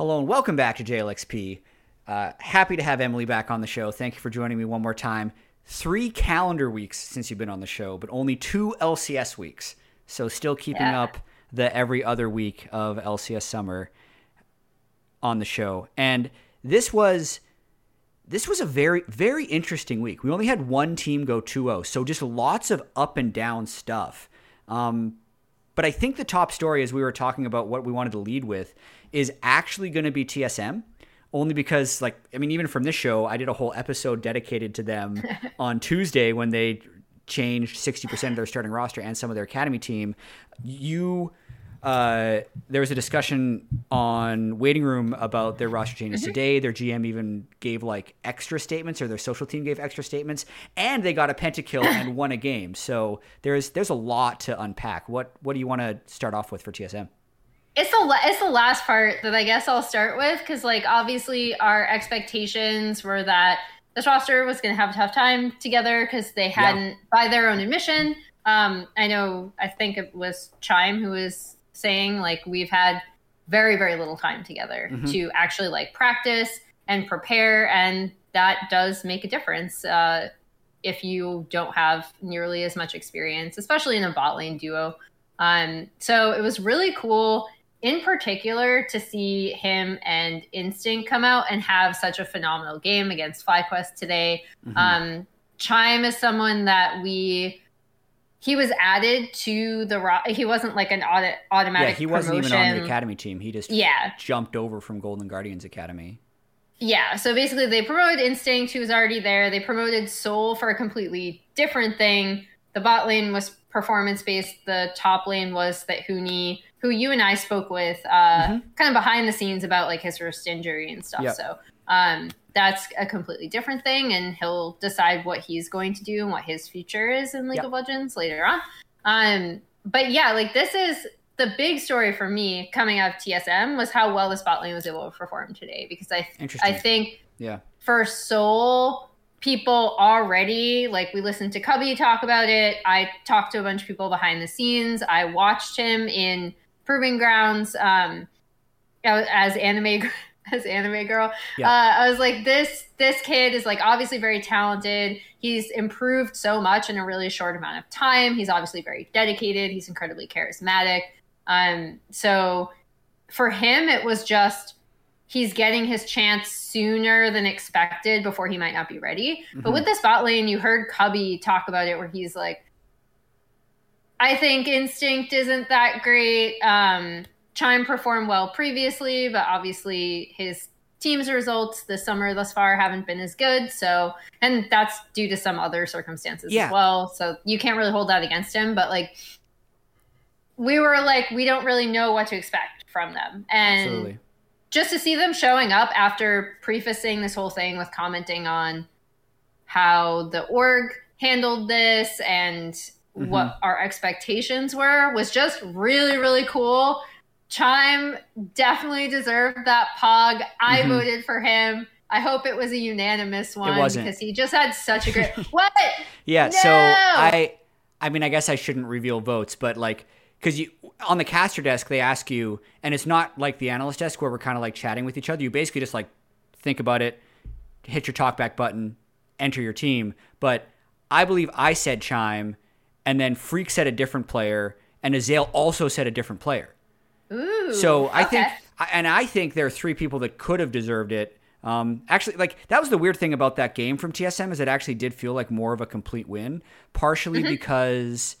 Hello and welcome back to JLXP. Uh, happy to have Emily back on the show. Thank you for joining me one more time. Three calendar weeks since you've been on the show, but only two LCS weeks. So still keeping Yeah. up the every other week of LCS summer on the show. And this was this was a very very interesting week. We only had one team go 2-0, so just lots of up and down stuff. Um, but I think the top story, as we were talking about what we wanted to lead with, is actually going to be TSM. Only because, like, I mean, even from this show, I did a whole episode dedicated to them on Tuesday when they changed 60% of their starting roster and some of their academy team. You, uh, there was a discussion on Waiting Room about their roster changes today. Their GM even gave like extra statements, or their social team gave extra statements, and they got a pentakill and won a game. So there's there's a lot to unpack. What what do you want to start off with for TSM? It's the it's the last part that I guess I'll start with because like obviously our expectations were that this roster was going to have a tough time together because they hadn't, by their own admission. Um, I know I think it was Chime who was saying like we've had very very little time together Mhm. to actually like practice and prepare, and that does make a difference. Uh, if you don't have nearly as much experience, especially in a bot lane duo. Um, so it was really cool, in particular, to see him and Instinct come out and have such a phenomenal game against FlyQuest today. Mhm. Um, Chime is someone that we. He was added to the he wasn't like an auto- yeah, automatic he wasn't even on the academy team. He just Yeah, jumped over from Golden Guardians Academy. Yeah, so basically they promoted Instinct, who was already there. They promoted Soul for a completely different thing. The bot lane was performance based. The top lane was that Huni, who you and I spoke with, uh, Mhm. kind of behind the scenes about like his wrist injury and stuff. Yep. So um, that's a completely different thing, and he'll decide what he's going to do and what his future is in League Yep. of Legends later on. Um, but yeah, like this is the big story for me coming out of TSM was how well the bot lane was able to perform today because I Interesting. I think yeah. for Soul, people already like we listened to Cubby talk about it. I talked to a bunch of people behind the scenes. I watched him in Proving Grounds um, as anime as anime girl. Yeah. Uh, I was like, this this kid is like obviously very talented. He's improved so much in a really short amount of time. He's obviously very dedicated. He's incredibly charismatic. Um, so for him, it was just he's getting his chance sooner than expected before he might not be ready. But Mhm. with the bot lane, you heard Cubby talk about it where he's like, I think Instinct isn't that great. Um, Chime performed well previously, but obviously his team's results this summer thus far haven't been as good. So, and that's due to some other circumstances Yeah. as well. So you can't really hold that against him. But like, we were like, we don't really know what to expect from them. And Absolutely. Just to see them showing up after prefacing this whole thing with commenting on how the org handled this and what our expectations were was just really really cool. Chime definitely deserved that pog. I Mhm. voted for him. I hope it was a unanimous one wasn't. because he just had such a great what? Yeah, so I I mean I guess I shouldn't reveal votes, but like cuz you on the caster desk they ask you and it's not like the analyst desk where we're kind of like chatting with each other. You basically just like think about it, hit your talkback button, enter your team, but I believe I said chime and then Phreak said a different player and Azael also said a different player. Ooh, So I okay. think, and I think there are three people that could have deserved it. Um, actually, like that was the weird thing about that game from TSM is it actually did feel like more of a complete win, partially Mm-hmm. because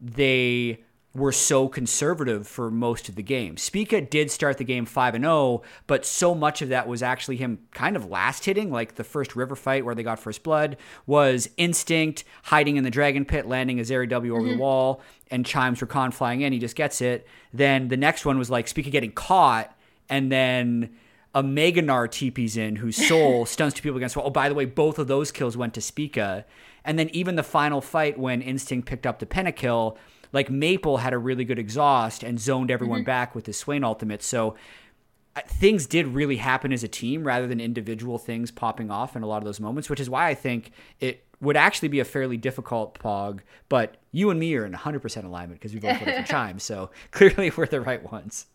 they were so conservative for most of the game. Spica did start the game 5 and 0, but so much of that was actually him kind of last hitting, like the first river fight where they got first blood was instinct, hiding in the dragon pit, landing a Zeri W over the mm-hmm. wall, and chimes Rakan flying in, he just gets it. Then the next one was like Spica getting caught, and then a Mega Gnar TP's in whose soul stuns two people against wall. Oh, by the way, both of those kills went to Spica. And then even the final fight when Instinct picked up the pentakill, like Maple had a really good exhaust and zoned everyone back with his Swain ultimate. So uh, things did really happen as a team rather than individual things popping off in a lot of those moments, which is why I think it would actually be a fairly difficult pog. But you and me are in 100% alignment because we both voted for Chime. So clearly we're the right ones.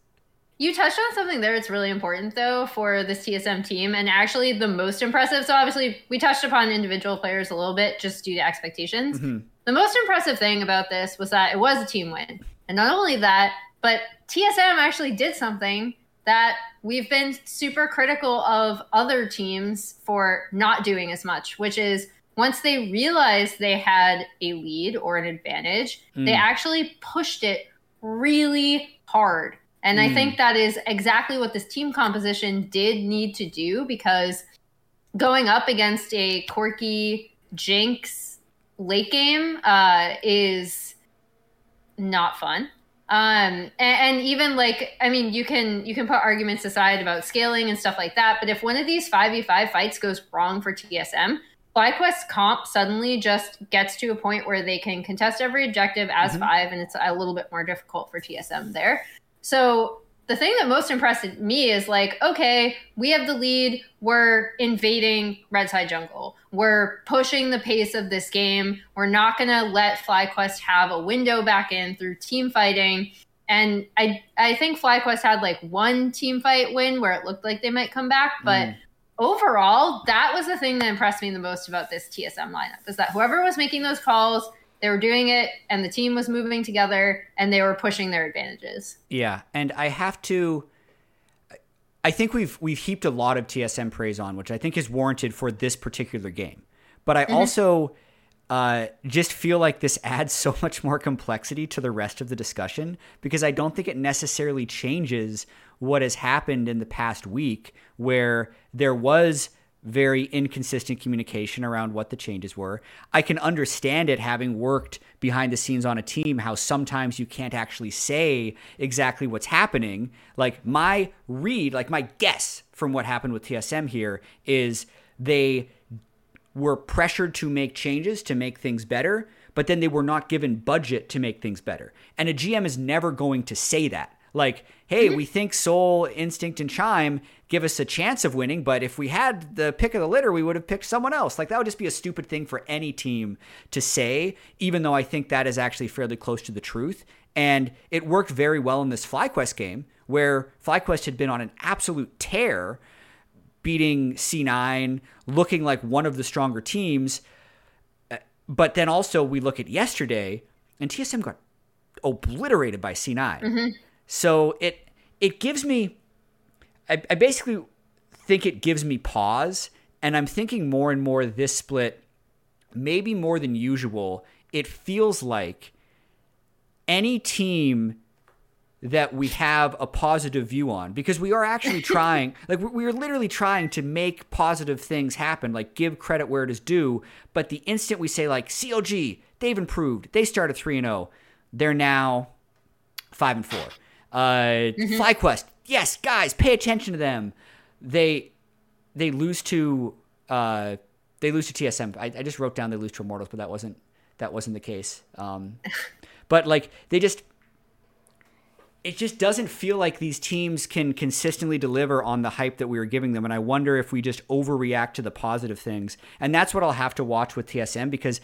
you touched on something there that's really important though for this TSM team and actually the most impressive. So obviously we touched upon individual players a little bit just due to expectations. Mm-hmm. The most impressive thing about this was that it was a team win. And not only that, but TSM actually did something that we've been super critical of other teams for not doing as much, which is once they realized they had a lead or an advantage, mm. they actually pushed it really hard. And mm. I think that is exactly what this team composition did need to do because going up against a Corki Jinx late game uh, is not fun. Um, and, and, even like, I mean, you can you can put arguments aside about scaling and stuff like that. But if one of these five v five fights goes wrong for TSM, FlyQuest comp suddenly just gets to a point where they can contest every objective as mm-hmm. five, and it's a little bit more difficult for TSM there. So the thing that most impressed me is like, okay, we have the lead. We're invading Red Side Jungle. We're pushing the pace of this game. We're not going to let FlyQuest have a window back in through team fighting. And I I think FlyQuest had like one team fight win where it looked like they might come back, but mm. overall, that was the thing that impressed me the most about this TSM lineup is that whoever was making those calls they were doing it and the team was moving together and they were pushing their advantages. Yeah, and I have to I think we've we've heaped a lot of TSM praise on, which I think is warranted for this particular game. But I mm-hmm. also uh, just feel like this adds so much more complexity to the rest of the discussion because I don't think it necessarily changes what has happened in the past week, where there was very inconsistent communication around what the changes were. I can understand it having worked behind the scenes on a team, how sometimes you can't actually say exactly what's happening. Like my read, like my guess from what happened with TSM here is they were pressured to make changes to make things better, but then they were not given budget to make things better. And a GM is never going to say that. Like, hey, mm-hmm. we think Soul, Instinct, and Chime give us a chance of winning, but if we had the pick of the litter, we would have picked someone else. Like, that would just be a stupid thing for any team to say, even though I think that is actually fairly close to the truth. And it worked very well in this FlyQuest game, where FlyQuest had been on an absolute tear, beating C9, looking like one of the stronger teams. Uh, but then also, we look at yesterday, and TSM got obliterated by C9. Mm-hmm. So it it gives me I, I basically think it gives me pause and I'm thinking more and more this split maybe more than usual. It feels like any team that we have a positive view on because we are actually trying like we are literally trying to make positive things happen like give credit where it is due. But the instant we say like CLG they've improved. They started 3 and 0 they're now 5 and 4 uh, mm-hmm. FlyQuest, yes, guys, pay attention to them. They they lose to uh, they lose to TSM. I, I just wrote down they lose to Immortals, but that wasn't that wasn't the case. Um, but like they just it just doesn't feel like these teams can consistently deliver on the hype that we were giving them. And I wonder if we just overreact to the positive things. And that's what I'll have to watch with TSM because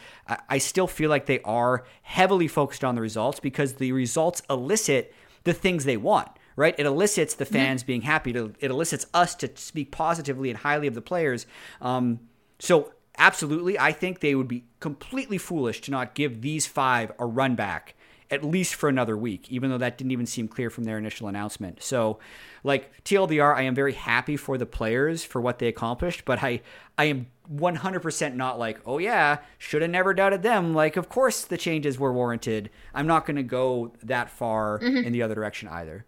I, still feel like they are heavily focused on the results because the results elicit the things they want right? It elicits the fans being happy. It elicits us to speak positively and highly of the players. Um, so, absolutely, I think they would be completely foolish to not give these five a run back at least for another week, even though that didn't even seem clear from their initial announcement. So, like TLDR, I am very happy for the players for what they accomplished, but I I am 100% not like, oh yeah, should have never doubted them. Like, of course the changes were warranted. I'm not going to go that far mm-hmm. in the other direction either.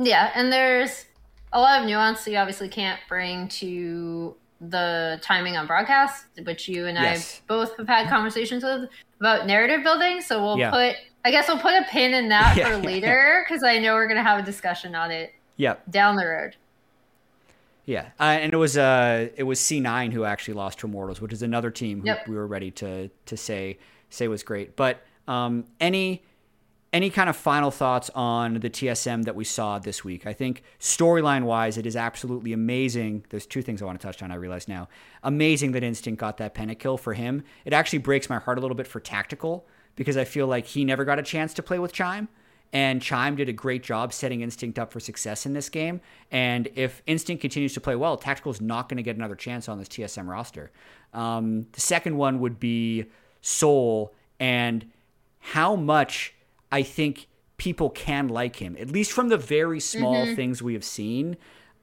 Yeah, and there's a lot of nuance that you obviously can't bring to the timing on broadcast, which you and yes. I both have had conversations with about narrative building. So we'll yeah. put, I guess we'll put a pin in that yeah, for later because I know we're going to have a discussion on it. Yep. Down the road. Yeah, uh, and it was uh it was C9 who actually lost to Immortals, which is another team who yep. we were ready to to say say was great. But um, any any kind of final thoughts on the TSM that we saw this week? I think storyline wise, it is absolutely amazing. There's two things I want to touch on. I realize now, amazing that Instinct got that pentakill for him. It actually breaks my heart a little bit for tactical because I feel like he never got a chance to play with Chime And Chime did a great job setting Instinct up for success in this game. And if Instinct continues to play well, Tactical is not going to get another chance on this TSM roster. Um, the second one would be Soul and how much I think people can like him, at least from the very small mm-hmm. things we have seen.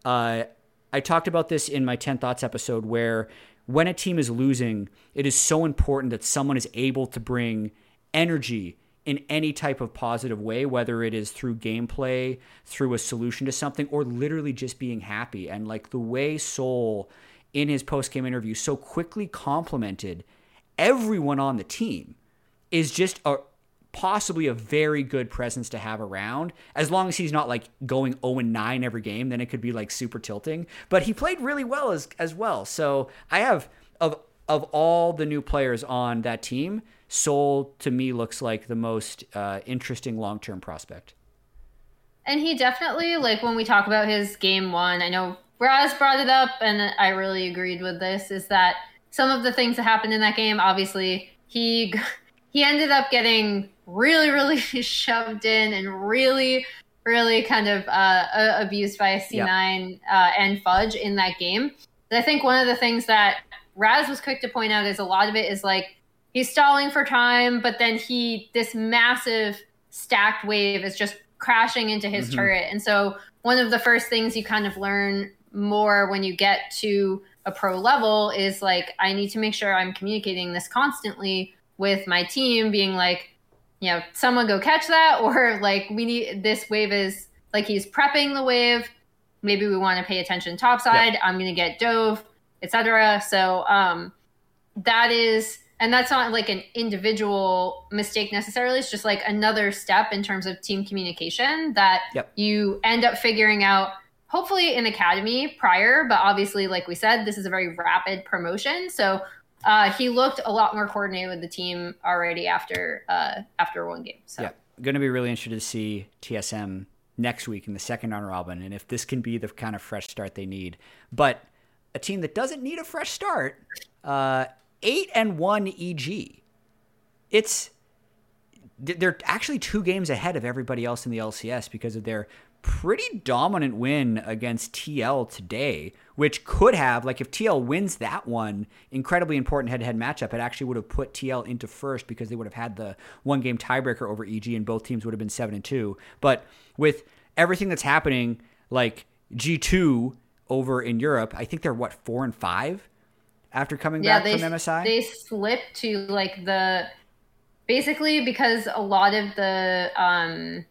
Uh, I talked about this in my 10 Thoughts episode where when a team is losing, it is so important that someone is able to bring energy in any type of positive way, whether it is through gameplay, through a solution to something, or literally just being happy. And like the way Soul in his post game interview so quickly complimented everyone on the team is just a possibly a very good presence to have around. As long as he's not like going 0 and 9 every game then it could be like super tilting. But he played really well as as well. So i have of of all the new players on that team soul to me looks like the most uh, interesting long-term prospect. And he definitely like when we talk about his game one i know Raz brought it up and i really agreed with this is that some of the things that happened in that game obviously he he ended up getting really, really shoved in and really, really kind of uh, abused by C9 yep. uh, and Fudge in that game. I think one of the things that Raz was quick to point out is a lot of it is like he's stalling for time, but then he, this massive stacked wave is just crashing into his mm-hmm. turret. And so one of the first things you kind of learn more when you get to a pro level is like, I need to make sure I'm communicating this constantly with my team being like, you know, someone go catch that, or like we need this wave is like he's prepping the wave. Maybe we want to pay attention topside. Yep. I'm gonna get dove, etc. So um, that is, and that's not like an individual mistake necessarily. It's just like another step in terms of team communication that yep. you end up figuring out. Hopefully in academy prior, but obviously, like we said, this is a very rapid promotion. So uh, he looked a lot more coordinated with the team already after uh, after one game. So. Yeah, going to be really interested to see TSM next week in the second round robin, and if this can be the kind of fresh start they need. But a team that doesn't need a fresh start, uh, eight and one EG. It's they're actually two games ahead of everybody else in the LCS because of their pretty dominant win against TL today, which could have, like, if TL wins that one, incredibly important head to head matchup, it actually would have put TL into first because they would have had the one game tiebreaker over EG and both teams would have been 7 and 2. But with everything that's happening, like G2 over in Europe, I think they're what, 4 and 5 after coming yeah, back they, from MSI? They slipped to, like, the. Basically, because a lot of the. um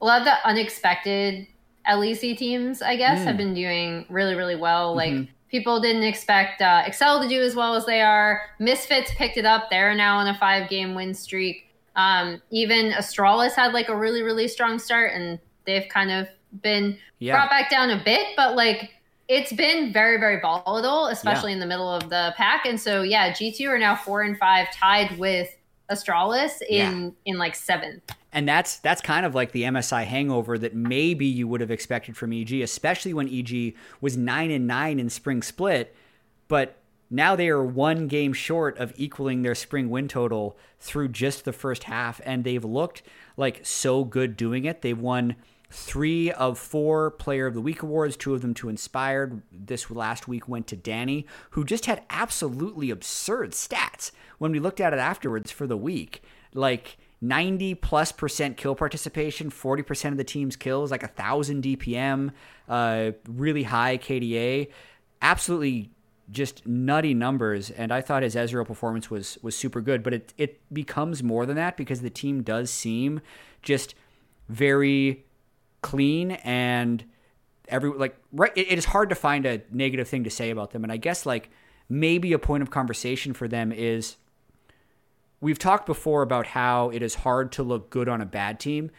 a lot of the unexpected LEC teams, I guess, mm. have been doing really, really well. Like mm-hmm. people didn't expect uh, Excel to do as well as they are. Misfits picked it up; they're now on a five-game win streak. Um, even Astralis had like a really, really strong start, and they've kind of been yeah. brought back down a bit. But like it's been very, very volatile, especially yeah. in the middle of the pack. And so, yeah, G two are now four and five, tied with Astralis in yeah. in like seventh. And that's that's kind of like the MSI hangover that maybe you would have expected from EG, especially when EG was nine and nine in spring split, but now they are one game short of equaling their spring win total through just the first half, and they've looked like so good doing it. They've won three of four Player of the Week awards, two of them to Inspired. This last week went to Danny, who just had absolutely absurd stats when we looked at it afterwards for the week. Like 90 plus percent kill participation, 40% of the team's kills, like a thousand DPM, uh, really high KDA. Absolutely just nutty numbers and I thought his Ezreal performance was was super good but it it becomes more than that because the team does seem just very clean and every like right it, it is hard to find a negative thing to say about them and I guess like maybe a point of conversation for them is we've talked before about how it is hard to look good on a bad team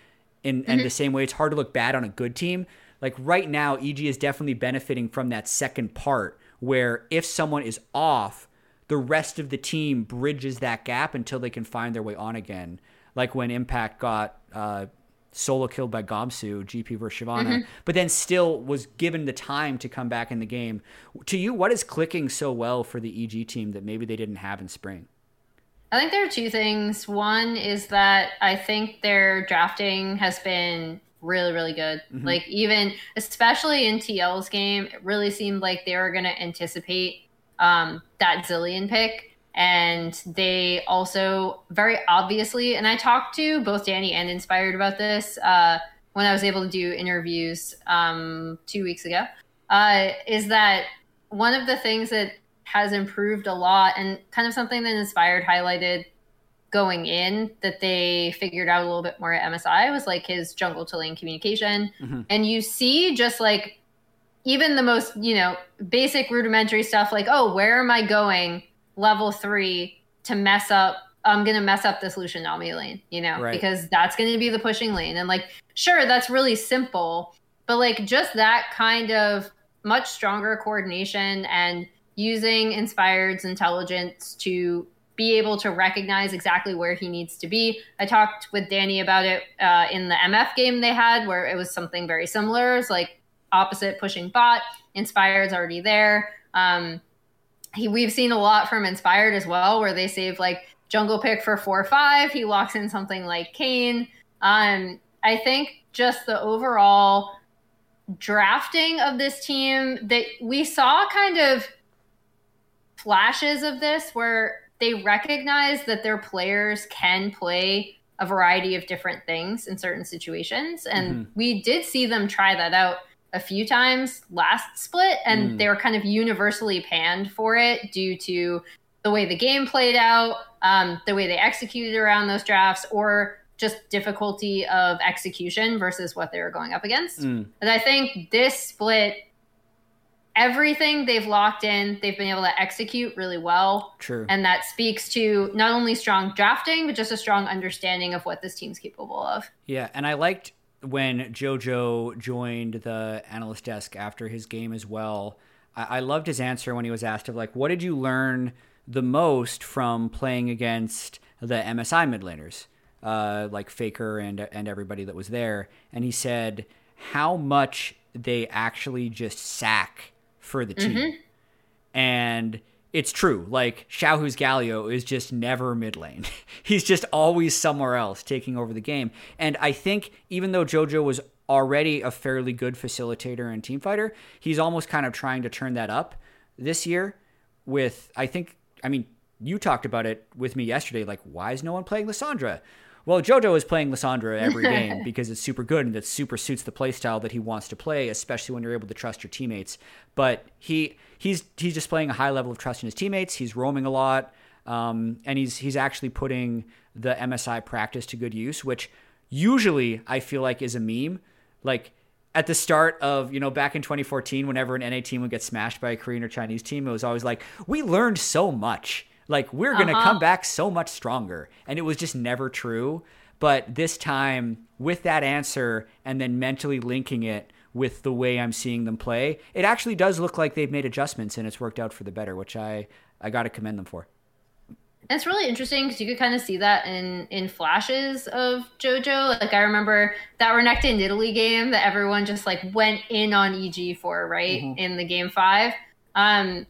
in mm-hmm. and the same way it's hard to look bad on a good team like right now eg is definitely benefiting from that second part where if someone is off the rest of the team bridges that gap until they can find their way on again like when impact got uh, solo killed by Gamsu, GP versus Shyvana, mm-hmm. but then still was given the time to come back in the game. To you, what is clicking so well for the EG team that maybe they didn't have in spring? I think there are two things. One is that I think their drafting has been really, really good. Mm-hmm. Like, even, especially in TL's game, it really seemed like they were going to anticipate um, that Zilean pick. And they also very obviously, and I talked to both Danny and Inspired about this uh, when I was able to do interviews um, two weeks ago, uh, is that one of the things that has improved a lot and kind of something that Inspired highlighted going in that they figured out a little bit more at MSI was like his jungle to lane communication. Mm-hmm. And you see just like even the most, you know, basic rudimentary stuff like, oh, where am I going level three to mess up? I'm going to mess up this Lucian Nami lane, you know, right. because that's going to be the pushing lane. And like, sure, that's really simple, but like just that kind of much stronger coordination and using Inspired's intelligence to be able to recognize exactly where he needs to be. I talked with Danny about it uh, in the MF game they had, where it was something very similar. It's like opposite pushing bot. Inspired's already there. Um, he, we've seen a lot from Inspired as well, where they save like jungle pick for four or five. He locks in something like Kayn. Um, I think just the overall drafting of this team that we saw kind of flashes of this where they recognize that their players can play a variety of different things in certain situations. And mm-hmm. we did see them try that out a few times last split, and mm. they were kind of universally panned for it due to the way the game played out, um, the way they executed around those drafts, or just difficulty of execution versus what they were going up against. Mm. And I think this split everything they've locked in, they've been able to execute really well. True. And that speaks to not only strong drafting, but just a strong understanding of what this team's capable of. Yeah. And I liked when JoJo joined the analyst desk after his game as well. I, I loved his answer when he was asked of like, what did you learn the most from playing against the MSI mid laners? Uh, like Faker and and everybody that was there, and he said how much they actually just sack for the team. Mm-hmm. And it's true. Like Xiaohu's Galio is just never mid lane. He's just always somewhere else taking over the game. And I think even though JoJo was already a fairly good facilitator and team fighter, he's almost kind of trying to turn that up this year with I think I mean you talked about it with me yesterday like why is no one playing Lissandra? Well, JoJo is playing Lissandra every game because it's super good and it super suits the playstyle that he wants to play, especially when you're able to trust your teammates. But he he's he's displaying a high level of trust in his teammates. He's roaming a lot, um, and he's he's actually putting the MSI practice to good use, which usually I feel like is a meme. Like at the start of you know back in 2014, whenever an NA team would get smashed by a Korean or Chinese team, it was always like we learned so much like we're going to uh-huh. come back so much stronger. And it was just never true. But this time, with that answer and then mentally linking it with the way I'm seeing them play, it actually does look like they've made adjustments and it's worked out for the better, which I, I got to commend them for. That's really interesting because you could kind of see that in in flashes of JoJo. Like I remember that Renekton Italy game that everyone just like went in on EG for, right? Mm-hmm. In the game five. Um,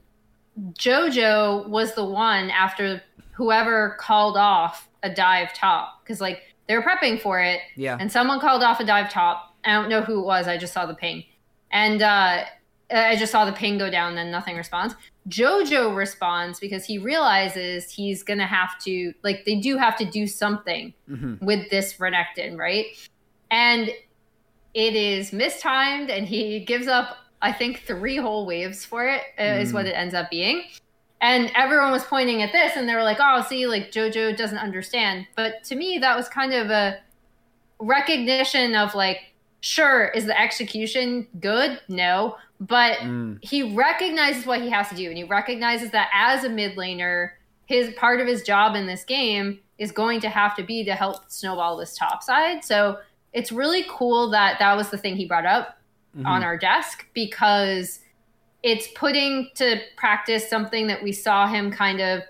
JoJo was the one after whoever called off a dive top because like they were prepping for it. Yeah. And someone called off a dive top. I don't know who it was. I just saw the ping, and uh, I just saw the ping go down. Then nothing responds. JoJo responds because he realizes he's gonna have to like they do have to do something mm-hmm. with this Renekton, right? And it is mistimed, and he gives up I think three whole waves for it mm. is what mm. it ends up being. And everyone was pointing at this and they were like, oh, see, like JoJo doesn't understand. But to me, that was kind of a recognition of like, sure, is the execution good? No. But mm. he recognizes what he has to do. And he recognizes that as a mid laner, his part of his job in this game is going to have to be to help snowball this top side. So it's really cool that that was the thing he brought up mm-hmm. on our desk because it's putting to practice something that we saw him kind of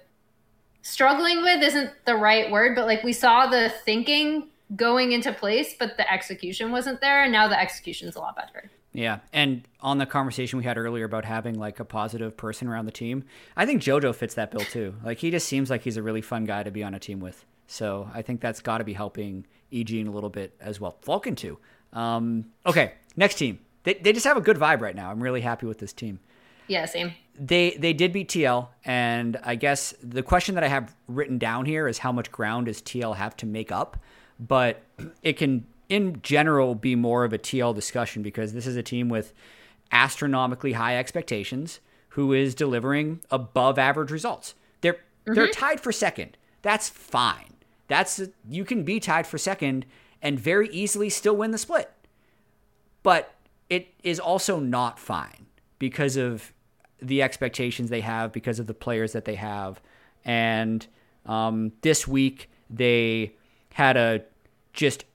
struggling with isn't the right word, but like we saw the thinking going into place, but the execution wasn't there. And now the execution's a lot better. Yeah, and on the conversation we had earlier about having like a positive person around the team, I think JoJo fits that bill too. Like he just seems like he's a really fun guy to be on a team with. So I think that's got to be helping Eugene a little bit as well. Falcon too. Um, okay, next team. They they just have a good vibe right now. I'm really happy with this team. Yeah, same. They they did beat TL, and I guess the question that I have written down here is how much ground does TL have to make up? But it can, in general, be more of a TL discussion because this is a team with astronomically high expectations who is delivering above average results. They're mm-hmm. they're tied for second. That's fine. That's you can be tied for second and very easily still win the split. But it is also not fine because of the expectations they have because of the players that they have. And um, this week they had a just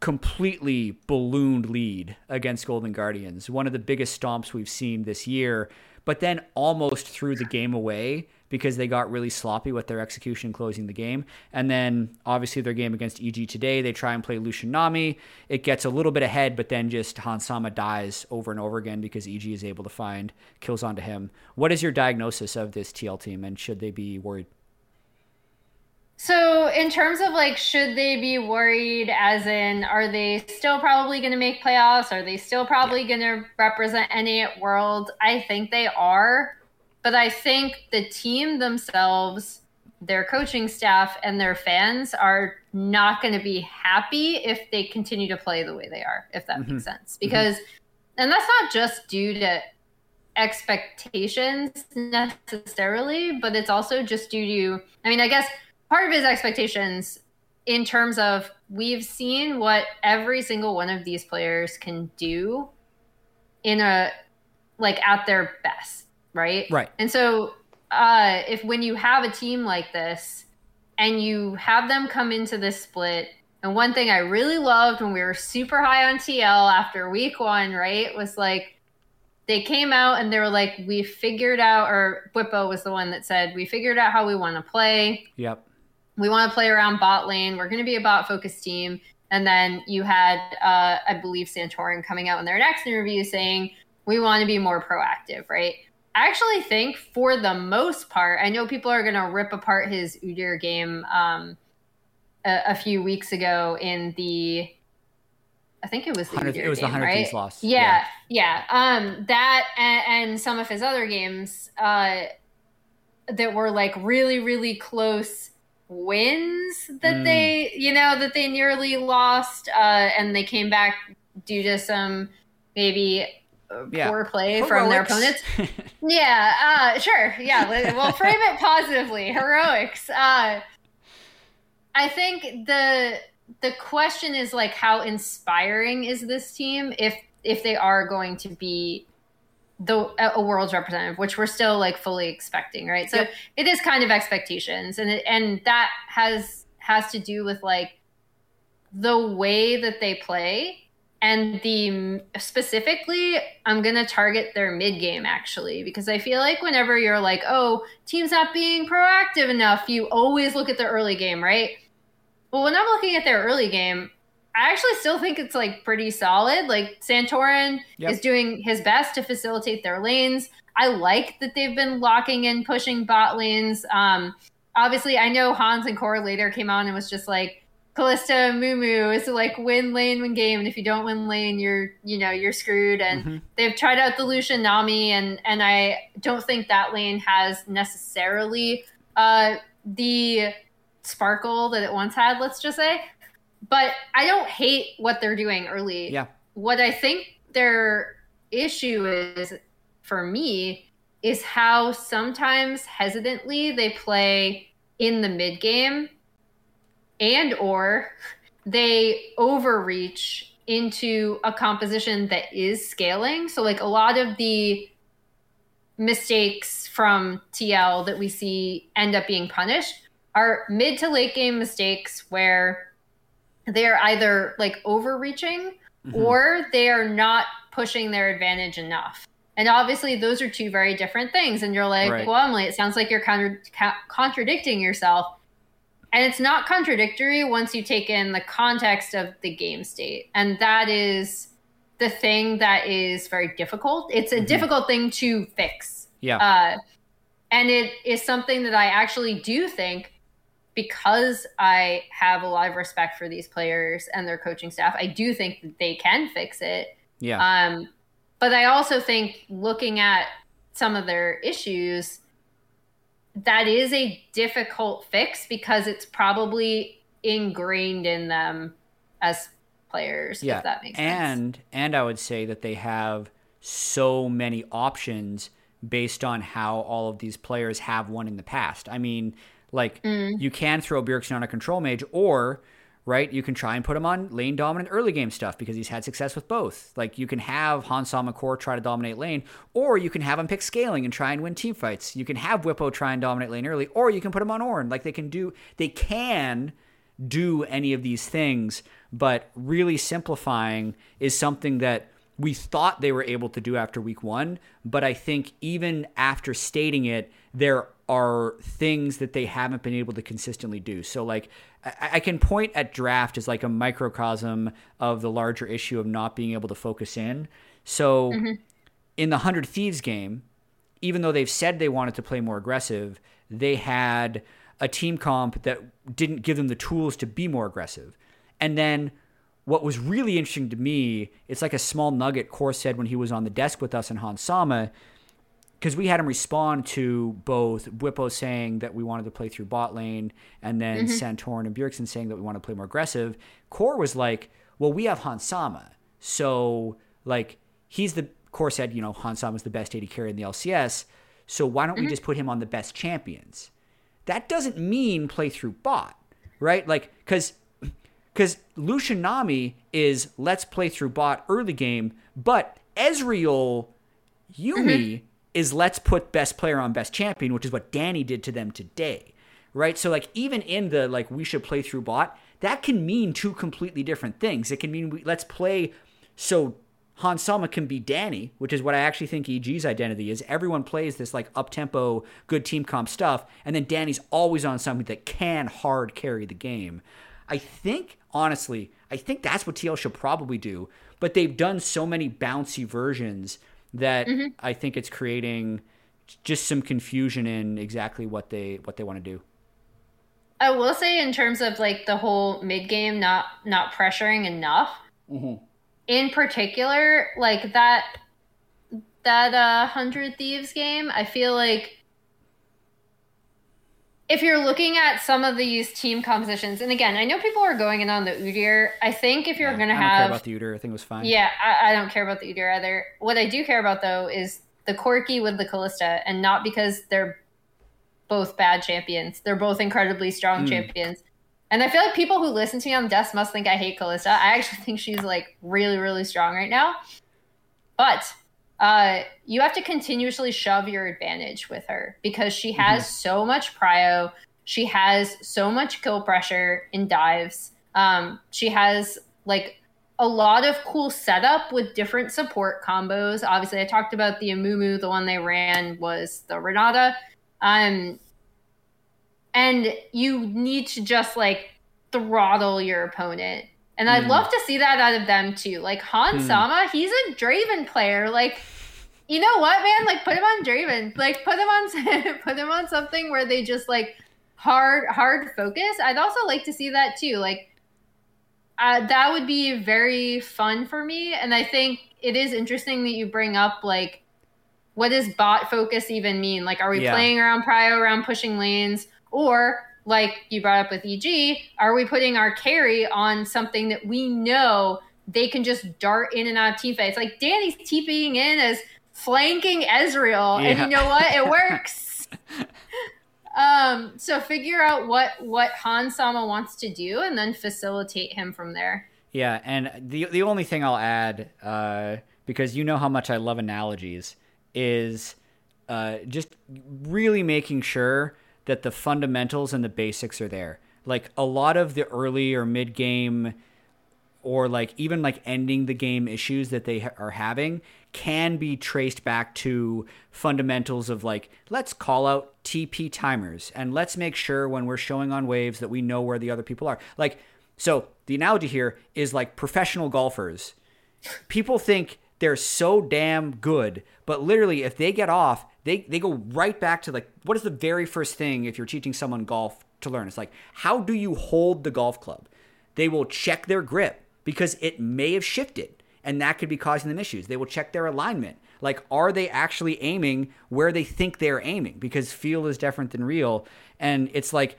completely ballooned lead against Golden Guardians, one of the biggest stomps we've seen this year. But then almost threw the game away because they got really sloppy with their execution closing the game. And then obviously their game against EG today, they try and play Lucian Nami. It gets a little bit ahead, but then just Hans Sama dies over and over again because EG is able to find kills onto him. What is your diagnosis of this TL team and should they be worried? So, in terms of like, should they be worried? As in, are they still probably going to make playoffs? Are they still probably yeah. going to represent NA at World? I think they are. But I think the team themselves, their coaching staff, and their fans are not going to be happy if they continue to play the way they are, if that mm-hmm. makes sense. Because, mm-hmm. and that's not just due to expectations necessarily, but it's also just due to, I mean, I guess part of his expectations in terms of we've seen what every single one of these players can do in a like at their best right? Right. And so uh, if when you have a team like this and you have them come into this split, and one thing I really loved when we were super high on TL after week one, right, was like they came out and they were like, we figured out, or Bwipo was the one that said, we figured out how we want to play. Yep. We want to play around bot lane. We're going to be a bot focused team. And then you had, uh, I believe, Santorin coming out in their next interview saying, we want to be more proactive, right? I actually think for the most part, I know people are going to rip apart his Udyr game um, a, a, few weeks ago in the, I think it was the Udyr it was game, the hundred right? loss. Yeah, yeah. yeah. Um, that and, and, some of his other games uh, that were like really, really close wins that mm. they, you know, that they nearly lost, uh, and they came back due to some maybe yeah. poor play Heroics. from their opponents. yeah, uh, sure. Yeah, we'll frame it positively. Heroics. Uh, I think the the question is like how inspiring is this team if if they are going to be the a world's representative, which we're still like fully expecting, right? So yep. it is kind of expectations, and it, and that has has to do with like the way that they play and the specifically i'm going to target their mid game actually because i feel like whenever you're like oh team's not being proactive enough you always look at the early game right? Well when i'm looking at their early game i actually still think it's like pretty solid. Like santorin yep. is doing his best to facilitate their lanes. I like that they've been locking in pushing bot lanes. Um obviously i know hans and core later came on and was just like Kalista Mumu is like win lane, win game, and if you don't win lane, you're you know you're screwed. And mm-hmm. they've tried out the Lucian Nami, and and I don't think that lane has necessarily uh, the sparkle that it once had. Let's just say, but I don't hate what they're doing early. Yeah. What I think their issue is for me is how sometimes hesitantly they play in the mid game and or they overreach into a composition that is scaling. So like a lot of the mistakes from TL that we see end up being punished are mid to late game mistakes where they're either like overreaching mm-hmm. or they are not pushing their advantage enough. And obviously, those are two very different things. And you're like, right. well, Emily, it sounds like you're contra- contradicting yourself. And it's not contradictory once you take in the context of the game state. And that is the thing that is very difficult. It's a mm-hmm. difficult thing to fix. Yeah. Uh, and it is something that I actually do think because I have a lot of respect for these players and their coaching staff, I do think that they can fix it. Yeah. Um, but I also think looking at some of their issues, that is a difficult fix because it's probably ingrained in them as players. Yeah, that makes and, sense. And I would say that they have so many options based on how all of these players have won in the past. I mean, like mm. you can throw Bjergsen on a control mage, or right, you can try and put him on lane dominant early game stuff because he's had success with both. Like you can have Hans Sama Core try to dominate lane, or you can have him pick scaling and try and win team fights. You can have Bwipo try and dominate lane early, or you can put him on Ornn. Like they can do, they can do any of these things, but really simplifying is something that we thought they were able to do after week one. But I think even after stating it, there are things that they haven't been able to consistently do. So, like, I, I can point at draft as like a microcosm of the larger issue of not being able to focus in. So, mm-hmm. in the 100 Thieves game, even though they've said they wanted to play more aggressive, they had a team comp that didn't give them the tools to be more aggressive. And then what was really interesting to me, it's like a small nugget Core said when he was on the desk with us in Hans Sama, because we had him respond to both Bwipo saying that we wanted to play through bot lane and then mm-hmm. Santorin and Bjergsen saying that we want to play more aggressive. Core was like, well, we have Hans Sama, So, like, he's the, Core said, you know, Hans Sama is the best AD carry in the LCS. So why don't mm-hmm. we just put him on the best champions? That doesn't mean play through bot, right? Like, because because Lucian Nami is let's play through bot early game, but Ezreal Yuumi mm-hmm. Is let's put best player on best champion, which is what Danny did to them today. Right? So like even in the like we should play through bot, that can mean two completely different things. It can mean we, let's play so Hans Sama can be Danny, which is what I actually think EG's identity is. Everyone plays this like up tempo, good team comp stuff, and then Danny's always on something that can hard carry the game. I think, honestly, I think that's what TL should probably do. But they've done so many bouncy versions that mm-hmm. I think it's creating just some confusion in exactly what they what they want to do. I will say in terms of like the whole mid game not not pressuring enough. Mm-hmm. In particular, like that that uh, hundred thieves game, I feel like if you're looking at some of these team compositions, and again, I know people are going in on the Udyr. I think if you're yeah, going to have, care about the Udyr. I think it was fine. Yeah, I, I, don't care about the Udyr either. What I do care about though is the Corki with the Kalista, and not because they're both bad champions. They're both incredibly strong mm. champions. And I feel like people who listen to me on Desk must think I hate Kalista. I actually think she's like really, really strong right now. But uh, you have to continuously shove your advantage with her because she has mm-hmm. so much prio. She has so much kill pressure in dives. Um, she has like a lot of cool setup with different support combos. Obviously, I talked about the Amumu. The one they ran was the Renata. Um, and you need to just like throttle your opponent. And I'd mm. love to see that out of them too. Like Han mm. Sama, he's a Draven player. Like you know what, man? Like put him on Draven. Like put him on put him on something where they just like hard hard focus. I'd also like to see that too. Like uh, that would be very fun for me. And I think it is interesting that you bring up like what does bot focus even mean? Like are we yeah. playing around prio around pushing lanes or like you brought up with EG, are we putting our carry on something that we know they can just dart in and out of team fights? Like Danny's TPing in as flanking Ezreal, yeah. and you know what? It works. um, so figure out what what Hans Sama wants to do, and then facilitate him from there. Yeah, and the the only thing I'll add, uh, because you know how much I love analogies, is uh, just really making sure that the fundamentals and the basics are there. Like a lot of the early or mid game or like even like ending the game issues that they ha- are having can be traced back to fundamentals of like let's call out TP timers and let's make sure when we're showing on waves that we know where the other people are. Like so the analogy here is like professional golfers. people think they're so damn good, but literally, if they get off, they they go right back to like what is the very first thing if you're teaching someone golf to learn? It's like how do you hold the golf club? They will check their grip because it may have shifted and that could be causing them issues. They will check their alignment. Like, are they actually aiming where they think they're aiming? Because feel is different than real. And it's like,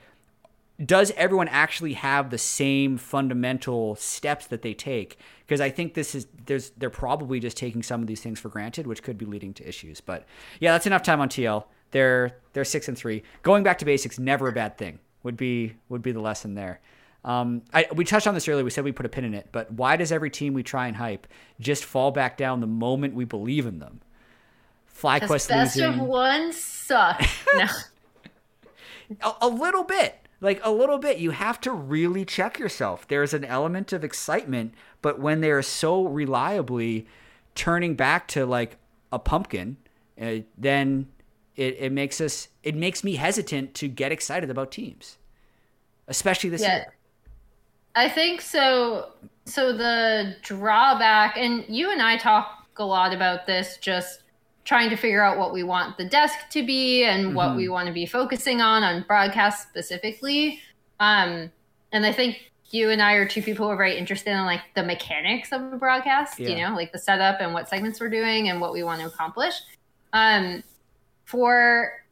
does everyone actually have the same fundamental steps that they take? Because I think this is there's they're probably just taking some of these things for granted, which could be leading to issues. But yeah, that's enough time on TL. They're they're six and three. Going back to basics, never a bad thing. Would be would be the lesson there. Um, I, we touched on this earlier. We said we put a pin in it, but why does every team we try and hype just fall back down the moment we believe in them? FlyQuest best losing. of one suck. no. a, a little bit like a little bit you have to really check yourself there's an element of excitement but when they're so reliably turning back to like a pumpkin uh, then it, it makes us it makes me hesitant to get excited about teams especially this Yeah. year I think so. So the drawback, and you and I talk a lot about this, just trying to figure out what we want the desk to be and what we want to be focusing on on broadcast specifically. Um, and I think you and I are two people who are very interested in like the mechanics of a broadcast. You know, like the setup and what segments we're doing and what we want to accomplish. Um, for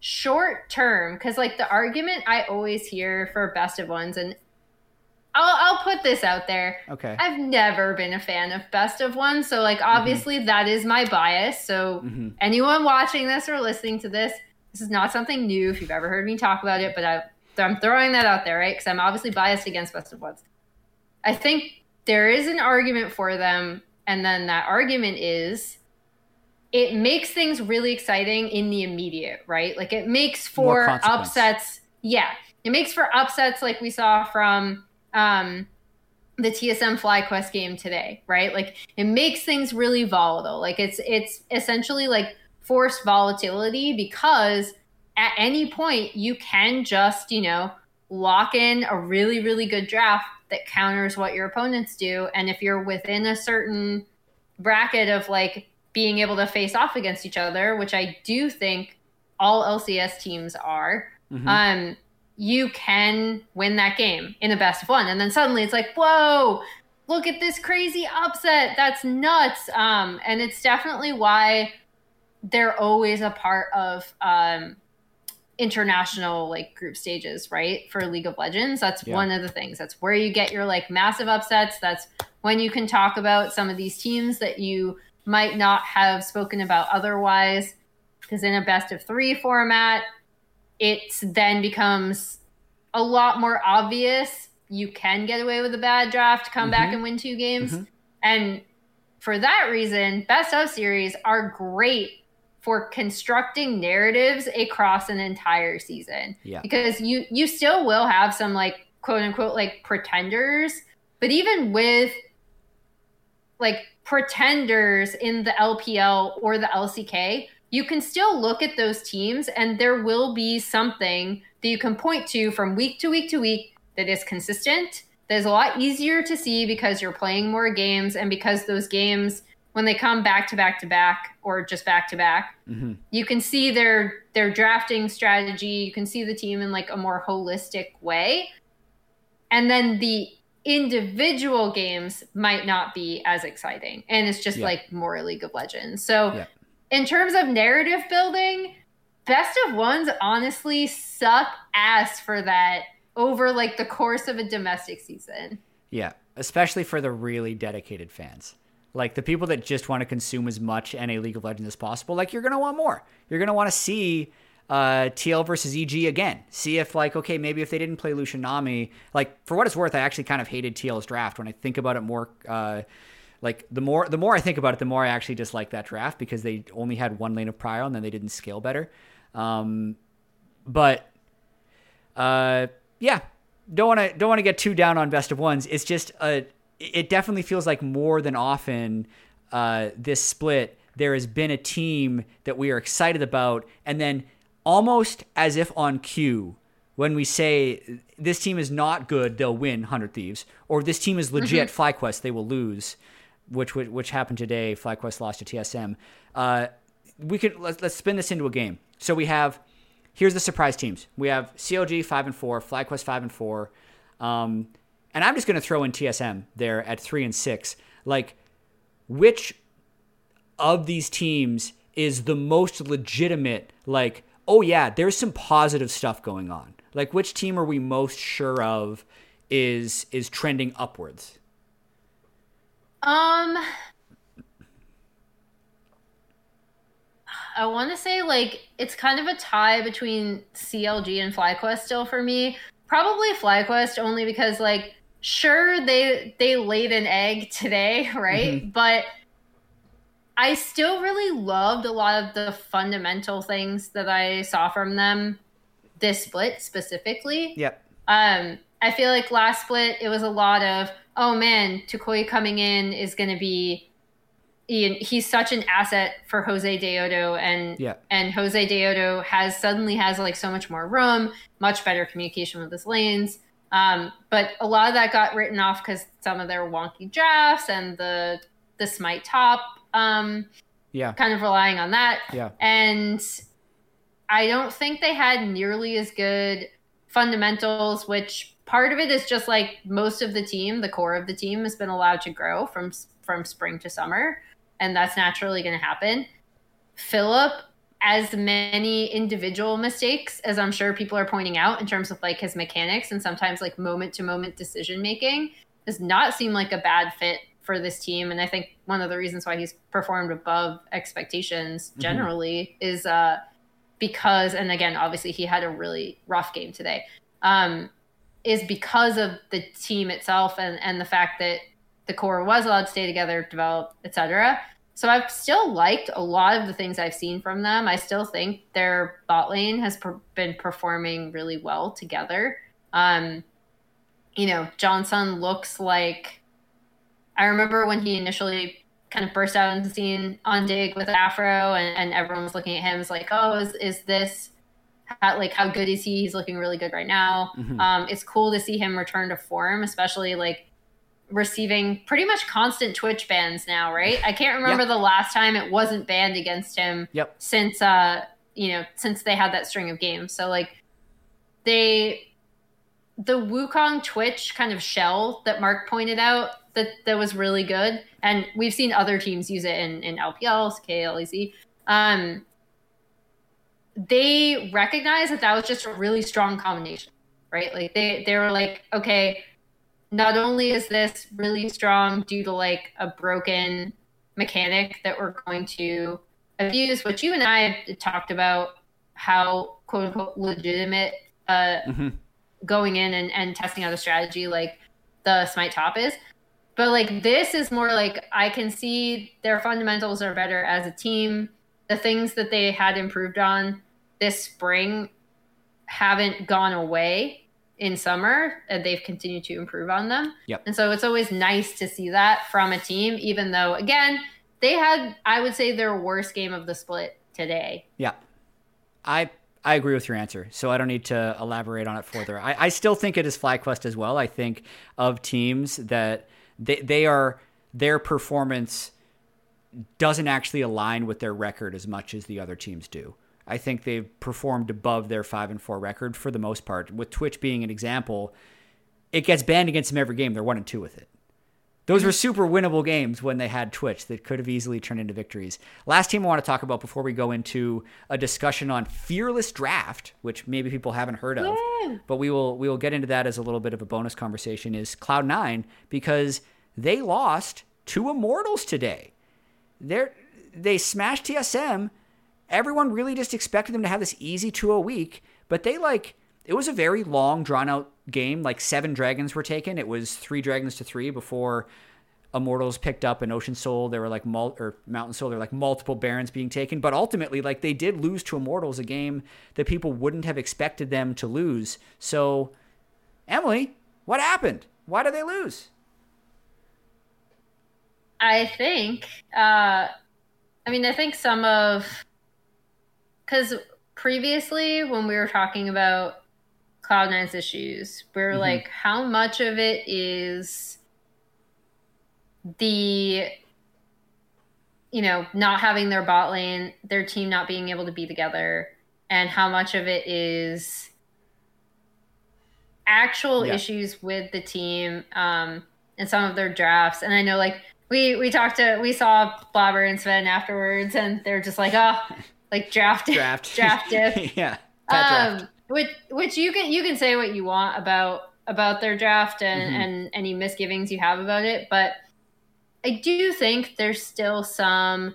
short term because like the argument i always hear for best of ones and I'll, I'll put this out there. Okay. I've never been a fan of best of ones so like obviously that is my bias. So Mhm. anyone watching this or listening to this this is not something new if you've ever heard me talk about it but I, i'm throwing that out there right? Because i'm obviously biased against best of ones. I think there is an argument for them and then that argument is it makes things really exciting in the immediate right? Like it makes for upsets. Yeah. It makes for upsets like we saw from um the TSM FlyQuest game today, right? Like it makes things really volatile. Like it's it's essentially like forced volatility because at any point you can just, you know, lock in a really really good draft that counters what your opponents do and if you're within a certain bracket of like being able to face off against each other, which I do think all LCS teams are, Mhm. um, you can win that game in a best of one. And then suddenly it's like, whoa, look at this crazy upset. That's nuts. Um, and it's definitely why they're always a part of um, international like group stages, right? For League of Legends. That's Yeah. one of the things. That's where you get your like massive upsets. That's when you can talk about some of these teams that you might not have spoken about otherwise. Because in a best of three format, it then becomes a lot more obvious you can get away with a bad draft, come back Mhm. and win two games. Mhm. And for that reason, best of series are great for constructing narratives across an entire season. Yeah. Because you you still will have some like quote unquote like pretenders, but even with like pretenders in the LPL or the LCK, you can still look at those teams and there will be something that you can point to from week to week to week that is consistent. That is a lot easier to see because you're playing more games and because those games when they come back to back to back or just back to back, Mhm. you can see their their drafting strategy, you can see the team in like a more holistic way. And then the individual games might not be as exciting and it's just Yeah. like more League of Legends. So Yeah. In terms of narrative building, best of ones honestly suck ass for that over like the course of a domestic season. Yeah, especially for the really dedicated fans. Like the people that just want to consume as much NA League of Legends as possible, like you're going to want more. You're going to want to see uh, TL versus EG again. See if like okay, maybe if they didn't play Lucian Nami, like for what it's worth, I actually kind of hated TL's draft when I think about it more uh, like the more the more I think about it, the more I actually dislike that draft because they only had one lane of prio and then they didn't scale better. Um, but uh, yeah, don't want to don't want to get too down on best of ones. It's just a it definitely feels like more than often uh, this split there has been a team that we are excited about, and then almost as if on cue. When we say this team is not good, they'll win Hundred Thieves, or this team is legit FlyQuest, they will lose. Which which, which happened today. FlyQuest lost to TSM. Uh, we could let's, let's spin this into a game. So we have here's the surprise teams. We have CLG five and four, FlyQuest five and four, um, and I'm just going to throw in TSM there at three and six. Like, which of these teams is the most legitimate? Like, oh yeah, there's some positive stuff going on. Like, which team are we most sure of is is trending upwards? Um, I want to say like it's kind of a tie between CLG and FlyQuest still for me. Probably FlyQuest only because like sure they they laid an egg today, right? Mm-hmm. But I still really loved a lot of the fundamental things that I saw from them this split specifically. Yep. Um I feel like last split it was a lot of oh man, Toucouille coming in is going to be Ian, he's such an asset for Josedeodo and yeah. and Josedeodo has suddenly has like so much more room, much better communication with his lanes. Um, but a lot of that got written off because some of their wonky drafts and the the smite top um, yeah kind of relying on that. Yeah. And I don't think they had nearly as good fundamentals, which part of it is just like most of the team, the core of the team has been allowed to grow from from spring to summer and that's naturally going to happen. Philip, as many individual mistakes as I'm sure people are pointing out in terms of like his mechanics and sometimes like moment to moment decision making, does not seem like a bad fit for this team. And I think one of the reasons why he's performed above expectations mm-hmm. generally mm-hmm. is uh, because, and again, obviously he had a really rough game today, um, is because of the team itself and, and the fact that the core was allowed to stay together, develop, etc. So I've still liked a lot of the things I've seen from them. I still think their bot lane has per- been performing really well together. Um, you know, Johnsun looks like I remember when he initially kind of burst out into the scene on Dig with Aphro, and, and everyone was looking at him as like, oh, is, is this how, like how good is he? He's looking really good right now. Mm-hmm. Um, it's cool to see him return to form, especially like receiving pretty much constant Twitch bans now, right? I can't remember yep. the last time it wasn't banned against him. Yep. Since uh, you know, since they had that string of games. So like they the Wukong Twitch kind of shell that Mark pointed out that that was really good, and we've seen other teams use it in in LPL, KLEC. Um, they recognize that that was just a really strong combination, right? Like they they were like, okay, not only is this really strong due to like a broken mechanic that we're going to abuse, which you and I talked about how quote unquote legitimate uh, mm-hmm. going in and, and testing out a strategy like the smite top is. But like this is more like I can see their fundamentals are better as a team. The things that they had improved on this spring haven't gone away in summer and they've continued to improve on them. Yep. And so it's always nice to see that from a team, even though again, they had I would say their worst game of the split today. Yeah. I I agree with your answer, so I don't need to elaborate on it further. I, I still think it is FlyQuest as well. I think of teams that they they are their performance doesn't actually align with their record as much as the other teams do. I think they've performed above their five and four record for the most part. With Twitch being an example, it gets banned against them every game. They're one and two with it. Those were super winnable games when they had Twitch that could have easily turned into victories. Last team I want to talk about before we go into a discussion on Fearless Draft, which maybe people haven't heard of, but we will we will get into that as a little bit of a bonus conversation. Is Cloud Nine because they lost to Immortals today. They they smashed TSM everyone really just expected them to have this easy 2 a week, but they like it was a very long drawn out game. Like seven dragons were taken. It was three dragons to three before Immortals picked up an Ocean Soul. There were like mul- or Mountain Soul. There were like multiple Barons being taken, but ultimately, like they did lose to Immortals, a game that people wouldn't have expected them to lose. So, Emily, what happened? Why did they lose? I think. Uh, I mean, I think some of because previously when we were talking about Cloud9's issues, we were mm-hmm. like, how much of it is the you know not having their bot lane, their team not being able to be together, and how much of it is actual yeah. issues with the team um, and some of their drafts. And I know like we we talked to we saw Blabber and Zven afterwards, and they're just like, oh, like draft draft draft diff. yeah. Um, draft. which which you can you can say what you want about about their draft and mm-hmm. and any misgivings you have about it, but I do think there's still some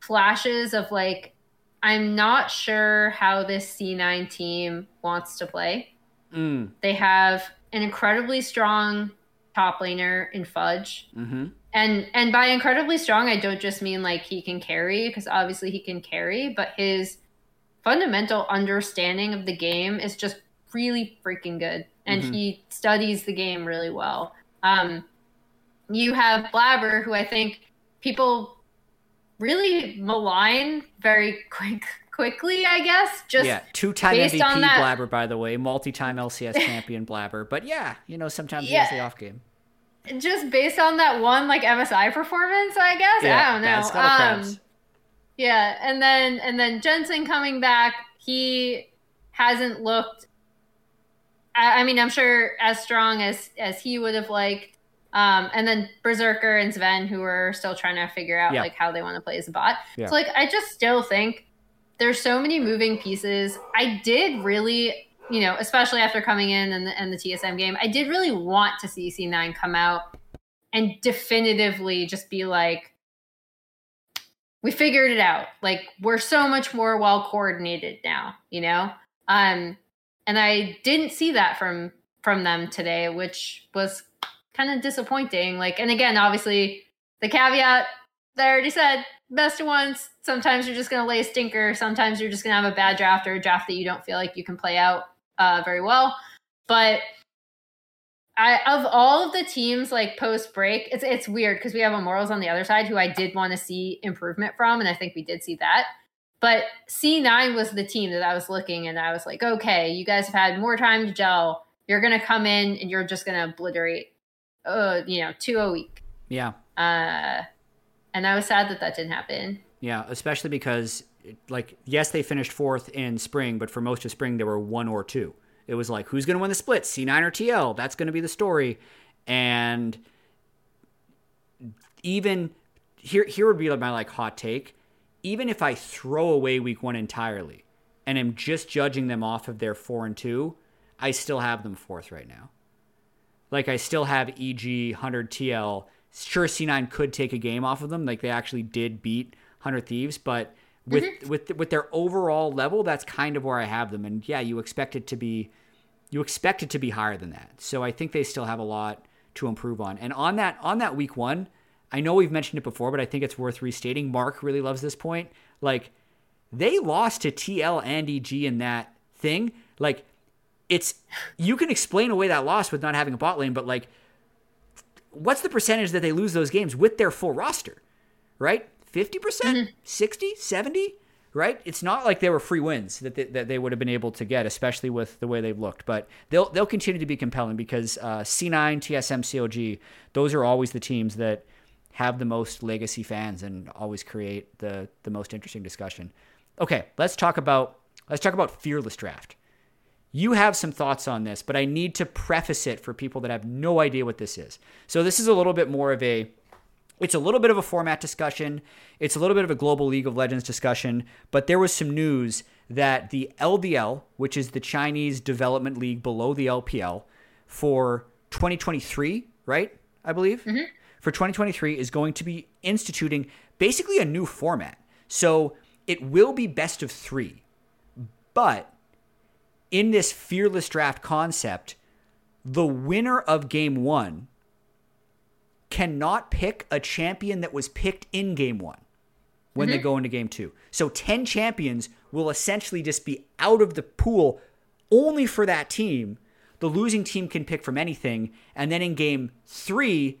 flashes of like I'm not sure how this C9 team wants to play. Mm. They have an incredibly strong top laner in Fudge. Mm-hmm. And and by incredibly strong, I don't just mean like he can carry, because obviously he can carry, but his fundamental understanding of the game is just really freaking good. And mm-hmm. he studies the game really well. Um, you have Blabber, who I think people really malign very quick quickly, I guess. Just yeah, two-time MVP. Blabber, by the way, multi-time LCS champion Blabber. But yeah, you know, sometimes yeah. he has the off game. Just based on that one like MSI performance, I guess. Yeah, I don't know. Um, yeah, and then and then Jensen coming back, he hasn't looked. I, I mean, I'm sure as strong as as he would have liked. Um, and then Berserker and Zven, who are still trying to figure out yeah. like how they want to play as a bot. Yeah. So like, I just still think there's so many moving pieces. I did really, you know, especially after coming in and the, and the TSM game, I did really want to see C9 come out and definitively just be like, we figured it out. Like we're so much more well coordinated now, you know? Um, and I didn't see that from from them today, which was kind of disappointing. Like, and again, obviously, the caveat that I already said, best of ones. Sometimes you're just to lay a stinker. Sometimes you're just to have a bad draft or a draft that you don't feel like you can play out uh, very well. But I, of all of the teams like post break, it's it's weird because we have Immortals on the other side who I did want to see improvement from, and I think we did see that. But C9 was the team that I was looking, and I was like, okay, you guys have had more time to gel. You're gonna come in and you're just gonna obliterate, uh, you know, two a week. Yeah. Uh, and I was sad that that didn't happen. Yeah, especially because like yes, they finished fourth in spring, but for most of spring they were one or two. It was like who's going to win the split, C9 or TL? That's going to be the story. And even here here would be like my like hot take. Even if I throw away week 1 entirely and am just judging them off of their 4 and 2, I still have them fourth right now. Like I still have EG 100 TL sure C9 could take a game off of them. Like they actually did beat 100 Thieves, but with mm-hmm. with with their overall level, that's kind of where I have them. And yeah, you expect it to be you expect it to be higher than that. So I think they still have a lot to improve on. And on that on that week 1, I know we've mentioned it before, but I think it's worth restating. Mark really loves this point. Like they lost to TL and EG in that thing. Like it's you can explain away that loss with not having a bot lane, but like what's the percentage that they lose those games with their full roster, right? 50%, percent mm hmm 60, 70, right? It's not like they were free wins that they, that they would have been able to get, especially with the way they've looked. But they'll they'll continue to be compelling because uh, C9, TSM, CLG, those are always the teams that have the most legacy fans and always create the the most interesting discussion. Okay, let's talk about let's talk about fearless draft. You have some thoughts on this, but I need to preface it for people that have no idea what this is. So this is a little bit more of a it's a little bit of a format discussion. It's a little bit of a global League of Legends discussion, but there was some news that the LDL, which is the Chinese development league below the LPL for 2023, right? I believe. Mm-hmm. For 2023 is going to be instituting basically a new format. So it will be best of 3. But in this fearless draft concept, the winner of game one cannot pick a champion that was picked in game one when mm-hmm. they go into game two. So 10 champions will essentially just be out of the pool only for that team. The losing team can pick from anything. And then in game three,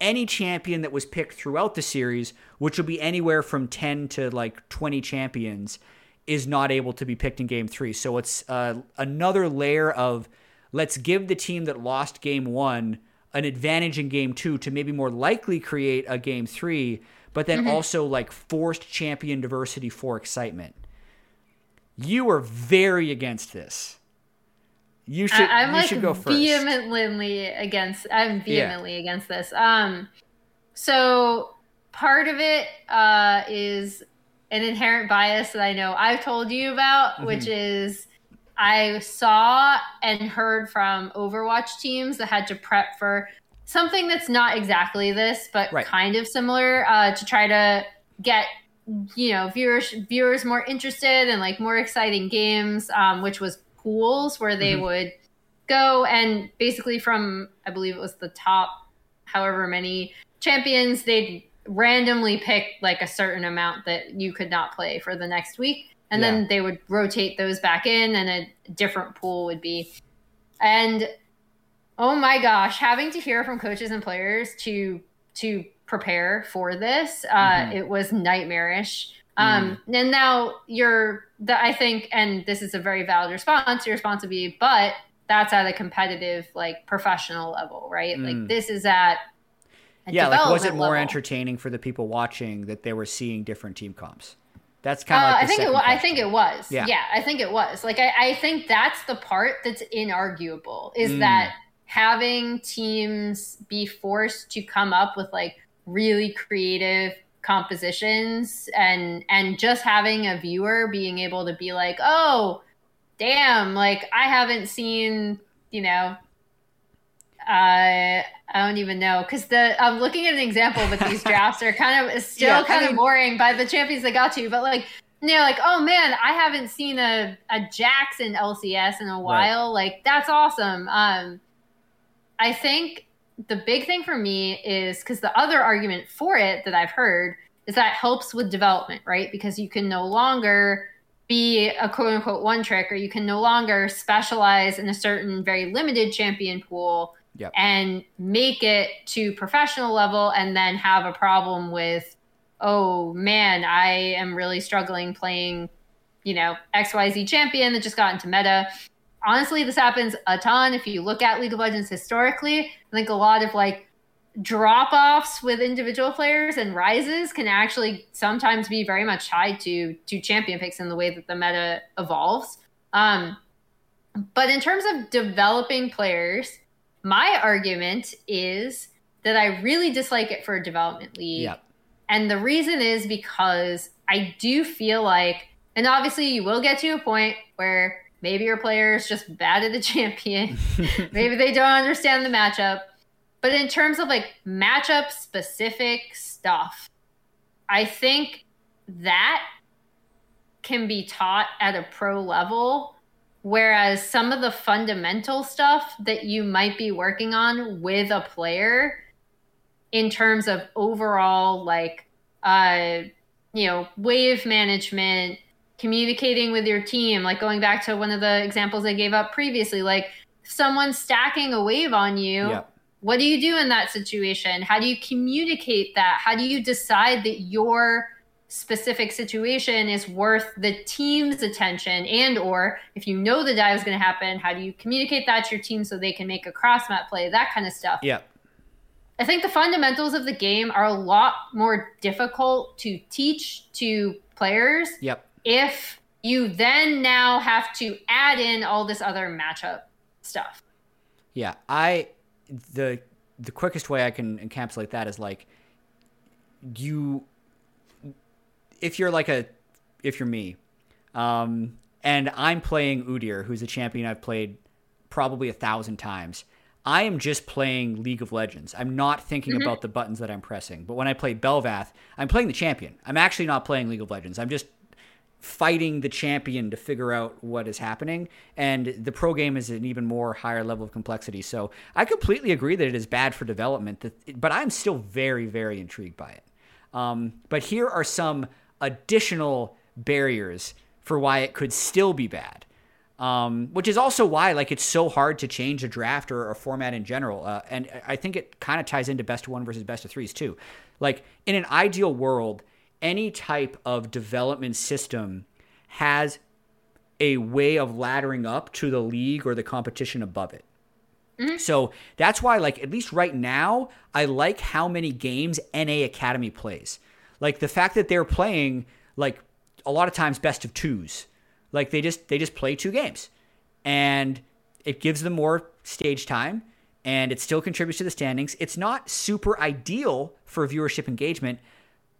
any champion that was picked throughout the series, which will be anywhere from 10 to like 20 champions, is not able to be picked in game three. So it's uh, another layer of let's give the team that lost game one an advantage in game two to maybe more likely create a game three, but then Mm-hmm. also like forced champion diversity for excitement. You are very against this. You should I, am you like should go first. vehemently against. I'm vehemently against this. Um, so part of it uh, is an inherent bias that I know I've told you about, Mm-hmm. which is I saw and heard from Overwatch teams that had to prep for something that's not exactly this, but Right. kind of similar uh, to try to get you know viewers viewers more interested and like more exciting games, um, which was pools where they Mhm. would go and basically from I believe it was the top however many champions they'd randomly pick like a certain amount that you could not play for the next week and Yeah. then they would rotate those back in and a different pool would be and oh my gosh having to hear from coaches and players to to prepare for this uh Mhm. it was nightmarish um and now you're the i think and this is a very valid response your response would be but that's at a competitive like professional level right Mm. like this is at a yeah, like was it more level. entertaining for the people watching that they were seeing different team comps? That's kind of Uh, like I think it. second I think it was. Yeah. Yeah. I think it was. Like I, I think that's the part that's inarguable is Mm. that having teams be forced to come up with like really creative compositions and and just having a viewer being able to be like, oh, damn, like I haven't seen, you know. Uh, I don't even know because the I'm looking at an example, but these drafts are kind of still Yeah, I kind mean- of boring by the champions they got to. But like, you know, like oh man, I haven't seen a a Jackson LCS in a while. Like that's awesome. Um, I think the big thing for me is because the other argument for it that I've heard is that helps with development, right? Because you can no longer be a quote unquote one trick, or you can no longer specialize in a certain very limited champion pool Yep. and make it to professional level and then have a problem with, oh man, I am really struggling playing, you know, XYZ champion that just got into meta. Honestly, this happens a ton. If you look at League of Legends historically, I think a lot of like drop offs with individual players and rises can actually sometimes be very much tied to to champion picks in the way that the meta evolves. Um, but in terms of developing players, my argument is that I really dislike it for a development league. Yep. And the reason is because I do feel like, and obviously you will get to a point where maybe your player is just bad at the champion. maybe they don't understand the matchup. But in terms of like matchup specific stuff, I think that can be taught at a pro level. Whereas some of the fundamental stuff that you might be working on with a player in terms of overall like uh you know wave management communicating with your team like going back to one of the examples i gave up previously like if someone's stacking a wave on you Yep. what do you do in that situation how do you communicate that how do you decide that your specific situation is worth the team's attention and or if you know the dive is going to happen how do you communicate that to your team so they can make a cross map play that kind of stuff yeah I think the fundamentals of the game are a lot more difficult to teach to players Yep. if you then now have to add in all this other matchup stuff. Yeah, I the the quickest way I can encapsulate that is like you if you're like a if you're me, um, and I'm playing Udyr, who's a champion I've played probably a thousand times. I am just playing League of Legends. I'm not thinking about the buttons that I'm pressing. But when I play Bel'Veth, I'm playing the champion. I'm actually not playing League of Legends. I'm just fighting the champion to figure out what is happening. And the pro game is an even more higher level of complexity. So I completely agree that it is bad for development, but I'm still very, very intrigued by it. Um, but here are some additional barriers for why it could still be bad. Um, which is also why like it's so hard to change a draft or a format in general. Uh, and I think it kind of ties into best of one versus best of threes too. Like in an ideal world, any type of development system has a way of laddering up to the league or the competition above it. Mm-hmm. So that's why, like, at least right now, I like how many games NA Academy plays. Like the fact that they're playing like a lot of times best of twos. Like they just they just play two games, and it gives them more stage time, and it still contributes to the standings. It's not super ideal for viewership engagement,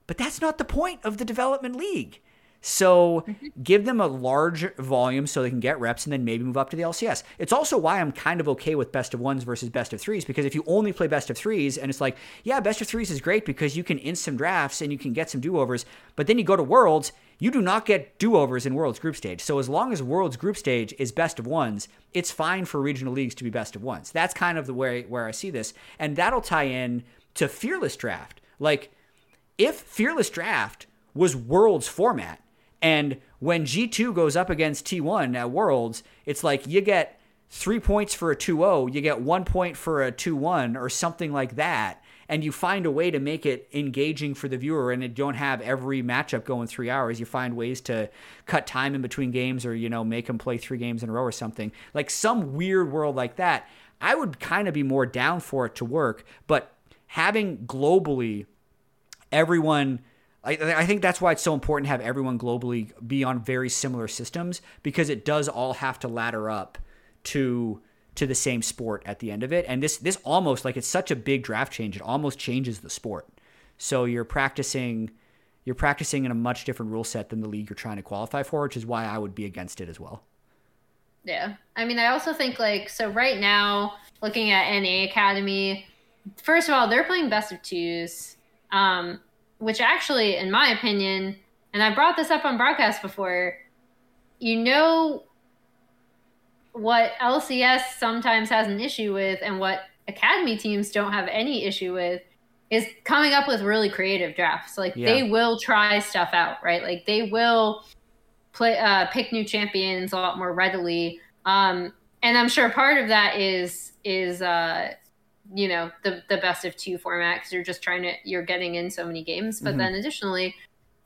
but that's not the point of the development league. So mm-hmm. give them a large volume so they can get reps and then maybe move up to the LCS. It's also why I'm kind of okay with best of ones versus best of threes because if you only play best of threes and it's like, yeah, best of threes is great because you can instant drafts and you can get some do overs, but then you go to Worlds, you do not get do overs in Worlds group stage. So as long as Worlds group stage is best of ones, it's fine for regional leagues to be best of ones. That's kind of the way where I see this. And that'll tie in to Fearless Draft. Like, if Fearless Draft was Worlds format, and when G2 goes up against T1 at Worlds, it's like you get three points for a 2 0, you get one point for a 2 1, or something like that. And you find a way to make it engaging for the viewer, and you don't have every matchup going three hours. You find ways to cut time in between games, or you know, make them play three games in a row or something. Like some weird world like that, I would kind of be more down for it to work. But having globally everyone I, I think that's why it's so important to have everyone globally be on very similar systems because it does all have to ladder up to to the same sport at the end of it. And this this almost like it's such a big draft change, it almost changes the sport. So you're practicing you're practicing in a much different rule set than the league you're trying to qualify for, which is why I would be against it as well. Yeah. I mean, I also think like so right now looking at NA Academy, first of all, they're playing best of twos. Um which actually, in my opinion, and I brought this up on broadcast before, you know what LCS sometimes has an issue with and what academy teams don't have any issue with is coming up with really creative drafts. Like yeah. they will try stuff out, right? Like they will play uh, pick new champions a lot more readily. Um, and I'm sure part of that is is uh, you know the the best of two format because you're just trying to you're getting in so many games but mm-hmm. then additionally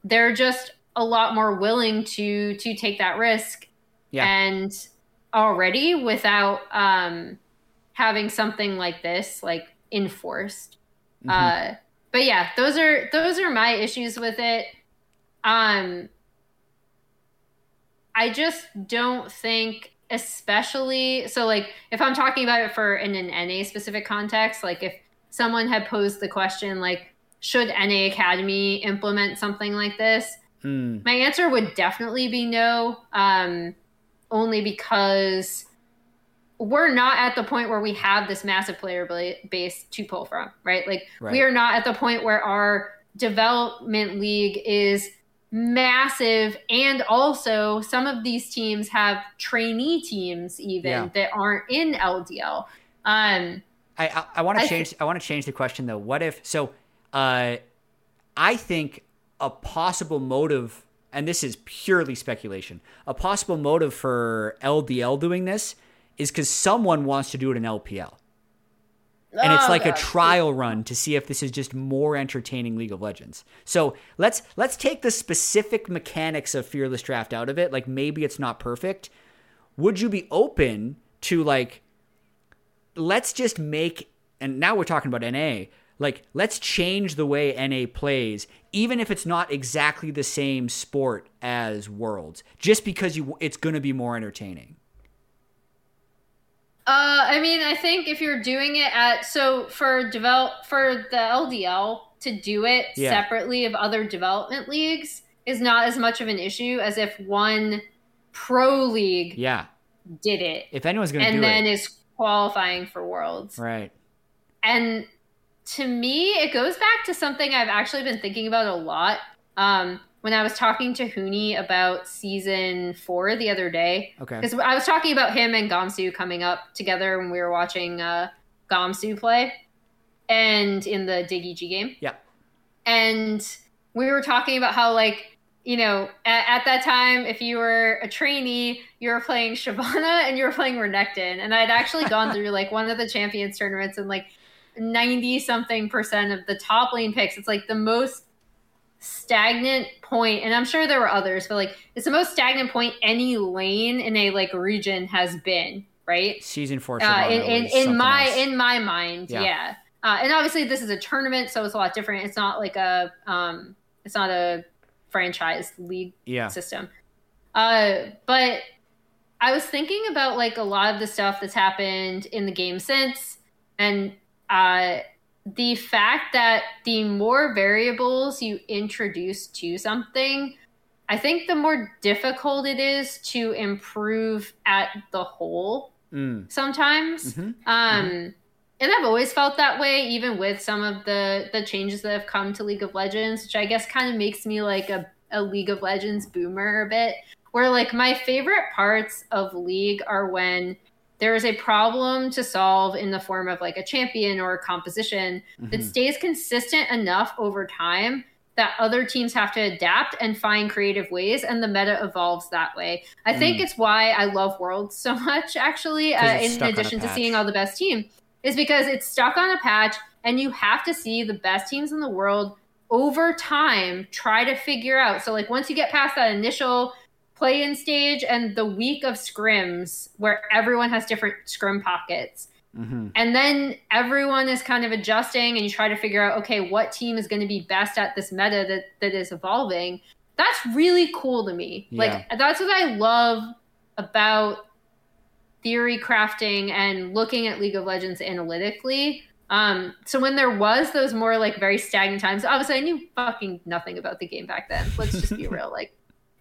they're just a lot more willing to to take that risk yeah. and already without um having something like this like enforced mm-hmm. uh but yeah those are those are my issues with it um i just don't think especially so like if i'm talking about it for in an na specific context like if someone had posed the question like should na academy implement something like this hmm. my answer would definitely be no um, only because we're not at the point where we have this massive player base to pull from right like right. we are not at the point where our development league is massive and also some of these teams have trainee teams even yeah. that aren't in ldl um i i, I want to change th- i want to change the question though. What if so uh i think a possible motive and this is purely speculation a possible motive for ldl doing this is because someone wants to do it in lpl and it's oh, like a trial run to see if this is just more entertaining League of Legends. So let's let's take the specific mechanics of Fearless Draft out of it. Like maybe it's not perfect. Would you be open to like let's just make and now we're talking about NA. Like let's change the way NA plays even if it's not exactly the same sport as Worlds just because you it's going to be more entertaining. Uh, I mean, I think if you're doing it at so for develop for the LDL to do it yeah. separately of other development leagues is not as much of an issue as if one pro league yeah did it. If anyone's going to and then is qualifying for worlds, right? And to me, it goes back to something I've actually been thinking about a lot. Um, when I was talking to Huni about season four the other day. Okay. Because I was talking about him and Gamsu coming up together when we were watching uh, Gamsu play and in the DigEG game. Yeah. And we were talking about how, like, you know, at, at, that time, if you were a trainee, you were playing Shyvana and you were playing Renekton. And I'd actually gone through like one of the champions tournaments and like 90 something percent of the top lane picks. It's like the most stagnant point and i'm sure there were others but like it's the most stagnant point any lane in a like region has been right? Season four. Uh, in in, in my else. in my mind, yeah. yeah. Uh, and obviously, this is a tournament, so it's a lot different. It's not like a um, it's not a franchise league yeah. system. Uh, but I was thinking about like a lot of the stuff that's happened in the game since, and uh, the fact that the more variables you introduce to something, I think the more difficult it is to improve at the whole mm. sometimes. Mm-hmm. Um, mm-hmm. And I've always felt that way, even with some of the the changes that have come to League of Legends, which I guess kind of makes me like a, a League of Legends boomer a bit. Where like my favorite parts of League are when there is a problem to solve in the form of like a champion or a composition mm-hmm. that stays consistent enough over time that other teams have to adapt and find creative ways and the meta evolves that way i mm. think it's why i love worlds so much actually uh, in addition to seeing all the best team is because it's stuck on a patch and you have to see the best teams in the world over time try to figure out so like once you get past that initial play in stage and the week of scrims where everyone has different scrim pockets Mm-hmm. And then everyone is kind of adjusting, and you try to figure out, okay, what team is going to be best at this meta that, that is evolving. That's really cool to me. Yeah. Like, that's what I love about theory crafting and looking at League of Legends analytically. Um, so when there was those more like very stagnant times, obviously I knew fucking nothing about the game back then. Let's just be real. Like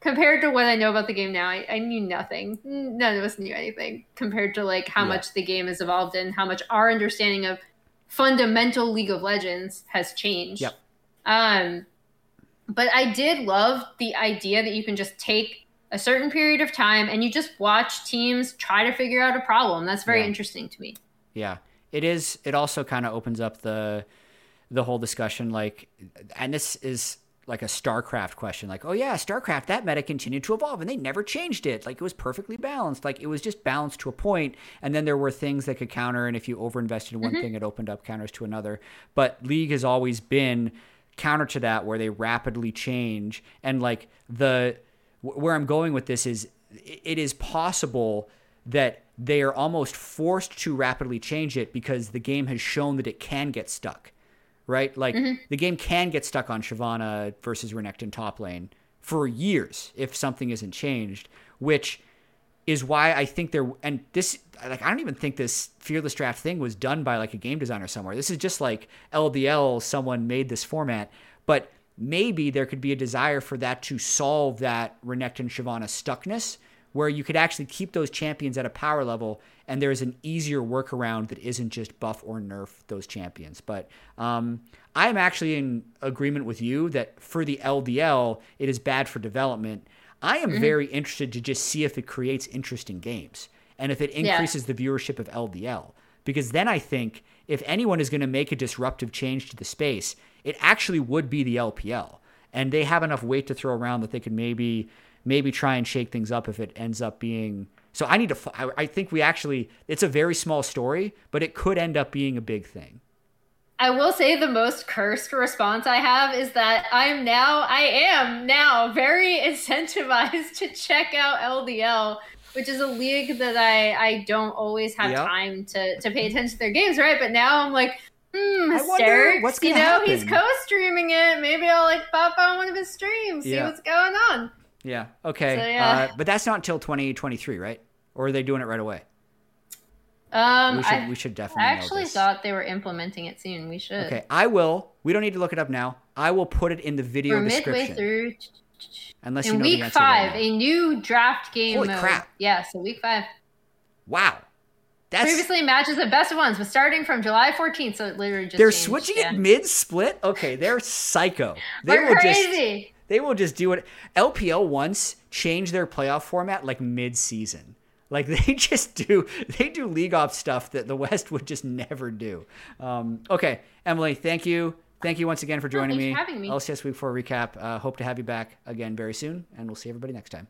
compared to what I know about the game now, I, I, knew nothing. None of us knew anything compared to like how yeah. much the game has evolved and how much our understanding of fundamental League of Legends has changed. Yep. Um, but I did love the idea that you can just take a certain period of time and you just watch teams try to figure out a problem. That's very yeah. interesting to me. Yeah, it is. It also kind of opens up the the whole discussion, like, and this is like a StarCraft question, like, oh yeah, StarCraft, that meta continued to evolve and they never changed it. Like it was perfectly balanced. Like it was just balanced to a point, and then there were things that could counter, and if you overinvested in one mm-hmm. thing, it opened up counters to another. But League has always been counter to that, where they rapidly change, and like the where I'm going with this is it is possible that they are almost forced to rapidly change it because the game has shown that it can get stuck right? Like mm-hmm. the game can get stuck on Shyvana versus Renekton top lane for years if something isn't changed, which is why I think there and this like I don't even think this fearless draft thing was done by like a game designer somewhere. This is just like LDL someone made this format, but maybe there could be a desire for that to solve that Renekton Shyvana stuckness where you could actually keep those champions at a power level and there's an easier workaround that isn't just buff or nerf those champions. But um, I'm actually in agreement with you that for the LDL, it is bad for development. I am mm-hmm. very interested to just see if it creates interesting games and if it increases yeah. the viewership of LDL. Because then I think if anyone is going to make a disruptive change to the space, it actually would be the LPL. And they have enough weight to throw around that they could maybe maybe try and shake things up if it ends up being so I need to. I think we actually. It's a very small story, but it could end up being a big thing. I will say the most cursed response I have is that I'm now. I am now very incentivized to check out LDL, which is a league that I I don't always have yep. time to to pay attention to their games, right? But now I'm like. Hmm, Hysterics, what's you know, happen? he's co-streaming it. Maybe I'll like pop on one of his streams, yeah. see what's going on. Yeah. Okay. So, yeah. Uh, but that's not until 2023, right? Or are they doing it right away? Um, we should, I, we should definitely. I actually thought they were implementing it soon. We should. Okay, I will. We don't need to look it up now. I will put it in the video We're description. midway through. Unless in you know week five, right a new draft game. Holy mode. crap! Yeah, so week five. Wow. That's, Previously matches the best ones, but starting from July 14th, so it literally just they're changed. switching yeah. it mid split. Okay, they're psycho. They We're crazy. Just, they will just do it. LPL once changed their playoff format like mid season. Like they just do, they do league off stuff that the West would just never do. Um, okay, Emily, thank you. Thank you once again for joining oh, me. For having me. LCS Week 4 recap. Uh, hope to have you back again very soon, and we'll see everybody next time.